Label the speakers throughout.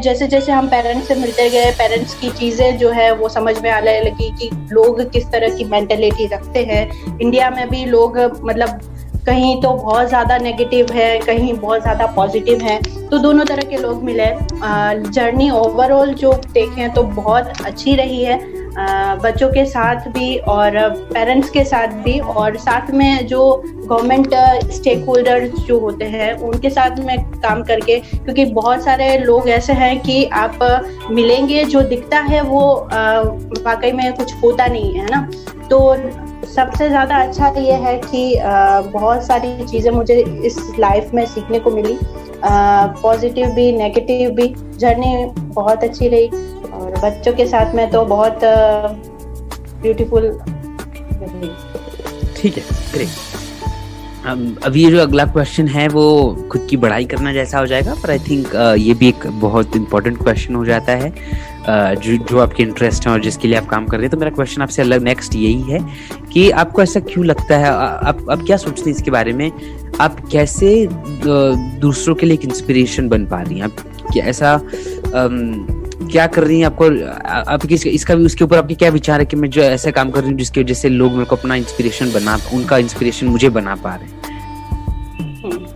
Speaker 1: जैसे जैसे हम पेरेंट्स से मिलते गए पेरेंट्स की चीज़ें जो है वो समझ में आने लगी कि लोग किस तरह की मैंटेलिटी रखते हैं। इंडिया में भी लोग मतलब कहीं तो बहुत ज़्यादा नेगेटिव है, कहीं बहुत ज़्यादा पॉजिटिव है तो दोनों तरह के लोग मिले। जर्नी ओवरऑल जो देखें तो बहुत अच्छी रही है। बच्चों के साथ भी और पेरेंट्स के साथ भी और साथ में जो गवर्नमेंट स्टेक होल्डर जो होते हैं, उनके साथ में काम करके, क्योंकि बहुत सारे लोग ऐसे हैं कि आप मिलेंगे, जो दिखता है वो वाकई में कुछ होता नहीं है ना? तो सबसे ज़्यादा अच्छा ये है कि बहुत सारी चीज़ें मुझे इस लाइफ में सीखने को मिली। पॉजिटिव भी नेगेटिव भी जर्नी बहुत अच्छी रही। बच्चों के साथ में तो बहुत ब्यूटीफुल
Speaker 2: ठीक है ग्रेट अभी जो अगला क्वेश्चन है, वो खुद की बढ़ाई करना जैसा हो जाएगा, पर आई थिंक ये भी एक बहुत इंपॉर्टेंट क्वेश्चन हो जाता है जो जो आपके इंटरेस्ट है और जिसके लिए आप काम कर रहे हैं। तो मेरा क्वेश्चन आपसे अलग नेक्स्ट यही है कि आपको ऐसा क्यों लगता है? आप आप क्या सोचते हैं इसके बारे में? आप कैसे दूसरों के लिए एक इंस्पिरेशन बन पा रही हैं? आप ऐसा क्या कर रही हैं आपको? आप किस इसका भी उसके ऊपर आपके क्या विचार है कि मैं जो ऐसा काम कर रही हूँ जिसकी वजह से लोग मेरे को अपना इंस्पिरेशन बना उनका इंस्पिरेशन मुझे बना पा रहे
Speaker 1: हम्म,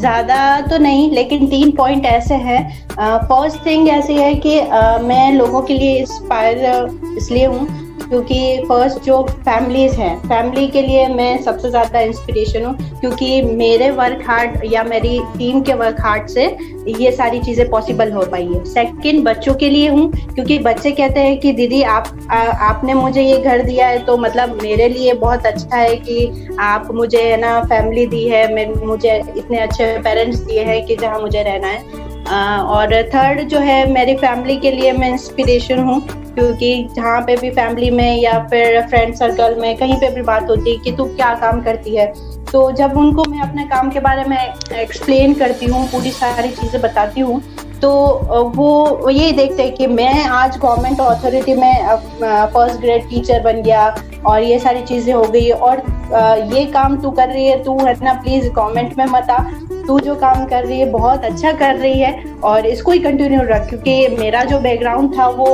Speaker 1: ज़्यादा तो नहीं लेकिन तीन पॉइंट ऐसे हैं। फ़र्स्ट थिंग ऐसी है कि uh, मैं लोगों के लिए इंस्पायर इसलिए हूँ क्योंकि फ़र्स्ट जो फैमिलीज़ हैं फैमिली के लिए मैं सबसे ज़्यादा इंस्पिरेशन हूँ क्योंकि मेरे वर्क हार्ड या मेरी टीम के वर्क हार्ड से ये सारी चीज़ें पॉसिबल हो पाई है। सेकंड बच्चों के लिए हूँ क्योंकि बच्चे कहते हैं कि दीदी आप आ, आपने मुझे ये घर दिया है तो मतलब मेरे लिए बहुत अच्छा है कि आप मुझे ना फैमिली दी है मुझे इतने अच्छे पेरेंट्स दिए हैं कि जहाँ मुझे रहना है। और थर्ड जो है, मेरी फैमिली के लिए मैं इंस्पिरेशन हूँ, क्योंकि जहाँ पे भी फैमिली में या फिर फ्रेंड सर्कल में कहीं पे भी बात होती है कि तू क्या काम करती है तो जब उनको मैं अपने काम के बारे में एक्सप्लेन करती हूँ, पूरी सारी चीज़ें बताती हूँ तो वो यही देखते हैं कि मैं आज गवर्नमेंट अथॉरिटी में फ़र्स्ट ग्रेड टीचर बन गया, और ये सारी चीज़ें हो गई, और ये काम तू कर रही है, तू है ना प्लीज़ गवर्नमेंट में मत आ। तू जो काम कर रही है, बहुत अच्छा कर रही है और इसको ही कंटिन्यू रख, क्योंकि मेरा जो बैकग्राउंड था वो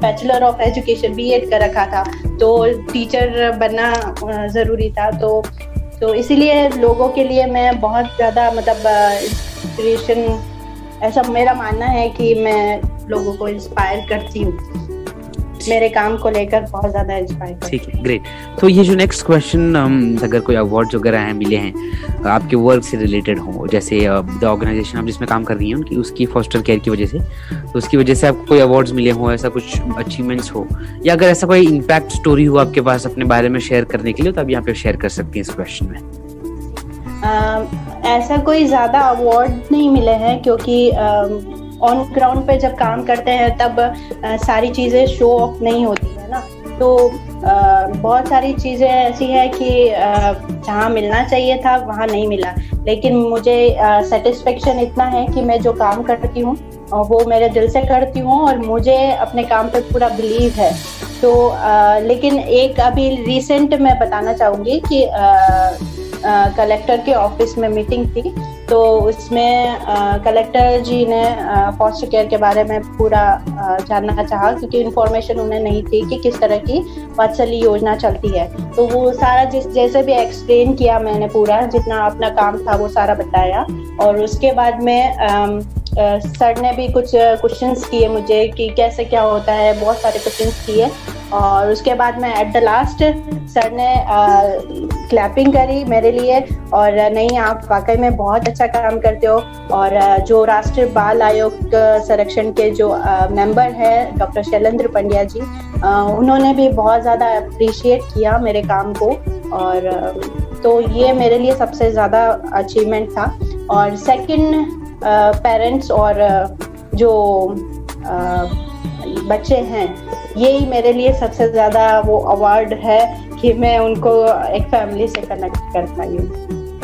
Speaker 1: bachelor of education B Ed कर रखा था। तो टीचर बनना ज़रूरी था। तो तो इसीलिए लोगों के लिए मैं बहुत ज़्यादा मतलब इंस्पिरेशन ऐसा मेरा मानना है कि मैं लोगों को इंस्पायर करती हूँ। मेरे काम को लेकर बहुत ज़्यादा इंस्पायर
Speaker 2: ठीक है ग्रेट तो ये जो नेक्स्ट क्वेश्चन अगर कोई अवार्ड वगैरह हैं मिले हैं आपके वर्क से रिलेटेड हो जैसे द ऑर्गेनाइजेशन आप जिसमें काम कर रही हैं उनकी उसकी फॉस्टर केयर की वजह से तो उसकी वजह से आपको कोई अवार्ड्स मिले हो ऐसा कुछ अचीवमेंट्स हो? या अगर ऐसा कोई इम्पैक्ट स्टोरी हो आपके पास अपने बारे में शेयर करने के लिए तो आप यहाँ पे शेयर कर सकती हैं इस क्वेश्चन में।
Speaker 1: ऐसा कोई ज़्यादा अवार्ड नहीं मिले हैं क्योंकि ऑन ग्राउंड पे जब काम करते हैं तब आ, सारी चीज़ें शो ऑफ़ नहीं होती है ना? तो आ, बहुत सारी चीज़ें ऐसी है कि जहाँ मिलना चाहिए था वहाँ नहीं मिला। लेकिन मुझे सेटिस्फेक्शन इतना है कि मैं जो काम करती हूँ वो मेरे दिल से करती हूँ और मुझे अपने काम पे पूरा बिलीव है। तो आ, लेकिन एक अभी रिसेंट मैं बताना चाहूँगी कि कलेक्टर के ऑफ़िस में मीटिंग थी तो उसमें कलेक्टर जी ने फॉस्टर केयर के बारे में पूरा जानना चाहा, क्योंकि इन्फॉर्मेशन उन्हें नहीं थी कि किस तरह की वात्सल्य योजना चलती है। तो वो सारा जिस, जैसे भी एक्सप्लेन किया मैंने पूरा, जितना अपना काम था वो सारा बताया। और उसके बाद में सर ने भी कुछ क्वेश्चंस किए मुझे कि कैसे क्या होता है, बहुत सारे क्वेश्चंस किए। और उसके बाद मैं एट द लास्ट सर ने क्लैपिंग करी मेरे लिए और नहीं, आप वाकई में बहुत अच्छा काम करते हो। और जो राष्ट्रीय बाल आयोग संरक्षण के जो मेंबर है, डॉक्टर शैलेंद्र पंड्या जी उन्होंने भी बहुत ज़्यादा अप्रिशिएट किया मेरे काम को। और तो ये मेरे लिए सबसे ज़्यादा अचीवमेंट था। और सेकंड पेरेंट्स और जो बच्चे हैं यही मेरे लिए सबसे ज़्यादा वो अवार्ड है कि मैं उनको एक फैमिली से कनेक्ट कर पाई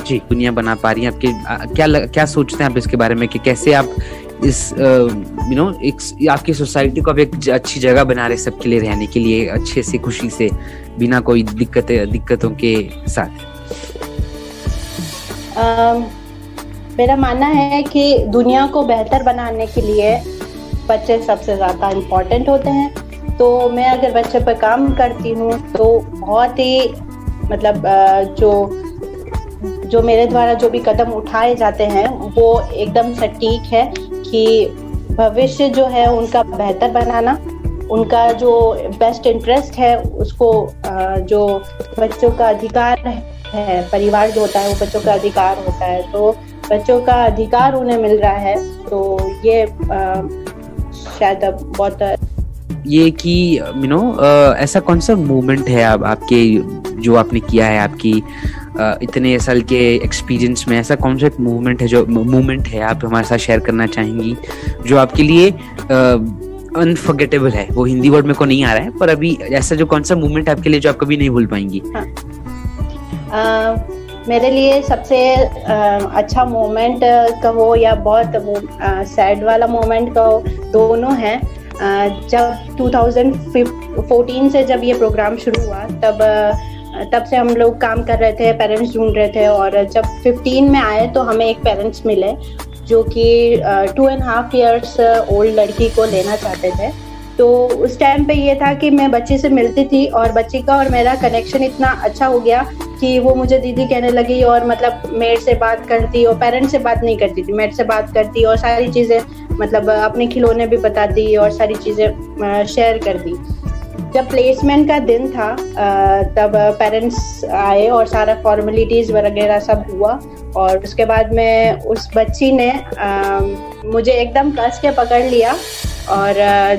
Speaker 2: जी दुनिया बना पा रही हैं आपके क्या लग, क्या सोचते हैं आप इसके बारे में कि कैसे आप इस यू नो एक आपकी सोसाइटी को आप एक अच्छी जगह बना रहे सबके लिए रहने के लिए अच्छे से खुशी से बिना कोई दिक्कतें दिक्कतों के साथ?
Speaker 1: मेरा मानना है कि दुनिया को बेहतर बनाने के लिए बच्चे सबसे ज़्यादा इम्पोर्टेंट होते हैं। तो मैं अगर बच्चे पर काम करती हूँ तो बहुत ही मतलब जो जो मेरे द्वारा जो भी कदम उठाए जाते हैं, वो एकदम सटीक है कि भविष्य जो है उनका बेहतर बनाना, उनका जो बेस्ट इंटरेस्ट है, उसको जो बच्चों का अधिकार है, परिवार जो होता है, वो बच्चों का अधिकार होता है। तो बच्चों का अधिकार उन्हें मिल रहा है तो ये शायद अब बहुत
Speaker 2: ये कि यू नो ऐसा कौन सा मूवमेंट है आप आपके जो आपने किया है आपकी इतने साल के एक्सपीरियंस में ऐसा कौन सा एक मूवमेंट है जो मूवमेंट है आप हमारे साथ शेयर करना चाहेंगी जो आपके लिए अनफॉरगेटेबल है वो हिंदी वर्ड में को नहीं आ रहा है पर अभी ऐसा जो कौन सा मूवमेंट आपके लिए जो आप कभी नहीं भूल पाएँगी हाँ.
Speaker 1: मेरे लिए सबसे अच्छा मोमेंट कहो या बहुत सैड वाला मोमेंट कहो, दोनों हैं। जब 2014 से जब ये प्रोग्राम शुरू हुआ, तब तब से हम लोग काम कर रहे थे पेरेंट्स ढूंढ रहे थे और जब 15 में आए तो हमें एक पेरेंट्स मिले, जो कि two and half years old लड़की को लेना चाहते थे। तो उस टाइम पे ये था कि मैं बच्चे से मिलती थी और बच्ची का और मेरा कनेक्शन इतना अच्छा हो गया कि वो मुझे दीदी कहने लगी और मतलब मेरे से बात करती और पेरेंट्स से बात नहीं करती थी मेरे से बात करती और सारी चीज़ें मतलब अपने खिलौने भी बताती और सारी चीज़ें शेयर कर दी जब प्लेसमेंट का दिन था तब पेरेंट्स आए और सारा फॉर्मेलिटीज़ वगैरह सब हुआ और उसके बाद में, उस बच्ची ने मुझे एकदम कस के पकड़ लिया। और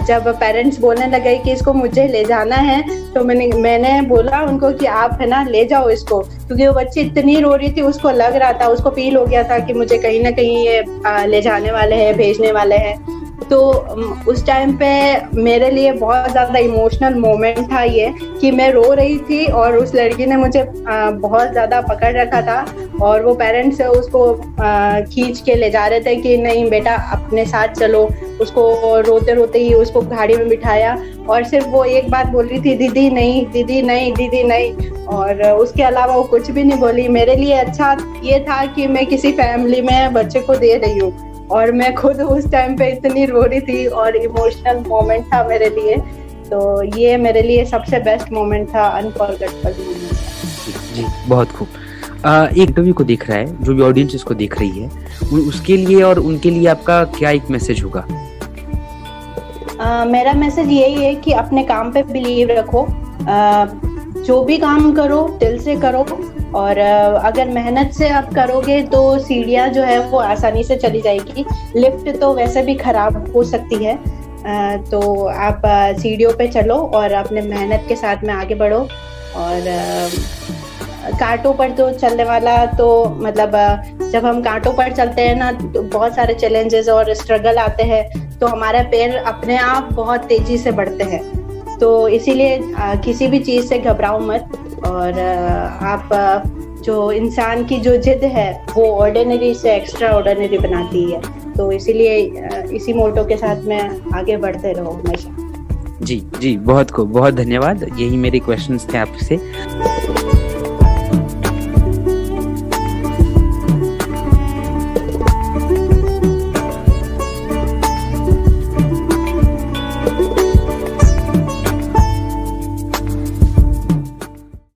Speaker 1: जब पेरेंट्स बोलने लगे कि इसको मुझे ले जाना है तो मैंने मैंने बोला उनको कि आप है ना, ले जाओ इसको। क्योंकि वो बच्ची इतनी रो रही थी, उसको लग रहा था, उसको फील हो गया था कि मुझे कहीं ना कहीं ये ले जाने वाले हैं, भेजने वाले हैं। तो उस टाइम पे मेरे लिए बहुत ज़्यादा इमोशनल मोमेंट था ये, कि मैं रो रही थी और उस लड़की ने मुझे बहुत ज़्यादा पकड़ रखा था और वो पेरेंट्स उसको खींच के ले जा रहे थे कि नहीं बेटा, अपने साथ चलो। उसको रोते रोते ही उसको गाड़ी में बिठाया और सिर्फ़ वो एक बात बोल रही थी, दीदी नहीं दीदी नहीं दीदी नहीं। और उसके अलावा वो कुछ भी नहीं बोली। मेरे लिए अच्छा ये था कि मैं किसी फैमिली में बच्चे को दे रही हूँ। और मैं खुद उस टाइम पे इतनी रो रही थी और इमोशनल मोमेंट था मेरे लिए। तो ये मेरे लिए सबसे बेस्ट मोमेंट था अनफॉरगेटेबल मोमेंट
Speaker 2: जी बहुत खूब। एक इंटरव्यू को देख रहा है जो भी ऑडियंस इसको देख रही है उसके लिए और उनके लिए आपका क्या एक मैसेज होगा?
Speaker 1: आ, मेरा मैसेज यही है कि अपने काम पे बिलीव रखो। आ, जो भी काम करो दिल से करो और अगर मेहनत से आप करोगे तो सीढ़ियाँ जो है वो आसानी से चली जाएगी। लिफ्ट तो वैसे भी खराब हो सकती है। तो आप सीढ़ियों पे चलो और अपने मेहनत के साथ में आगे बढ़ो। और कांटों पर तो चलने वाला तो मतलब जब हम कांटों पर चलते हैं ना तो बहुत सारे चैलेंजेस और स्ट्रगल आते हैं। तो हमारे पैर अपने आप बहुत तेज़ी से बढ़ते हैं। तो इसीलिए किसी भी चीज़ से घबराओ मत। और आप जो इंसान की जो जिद है, वो ऑर्डिनरी से एक्स्ट्रा ऑर्डिनरी बनाती है। तो इसीलिए इसी मोटो के साथ मैं आगे बढ़ते रहो हमेशा।
Speaker 2: जी जी, बहुत खूब, बहुत धन्यवाद। यही मेरे क्वेश्चंस थे आपसे।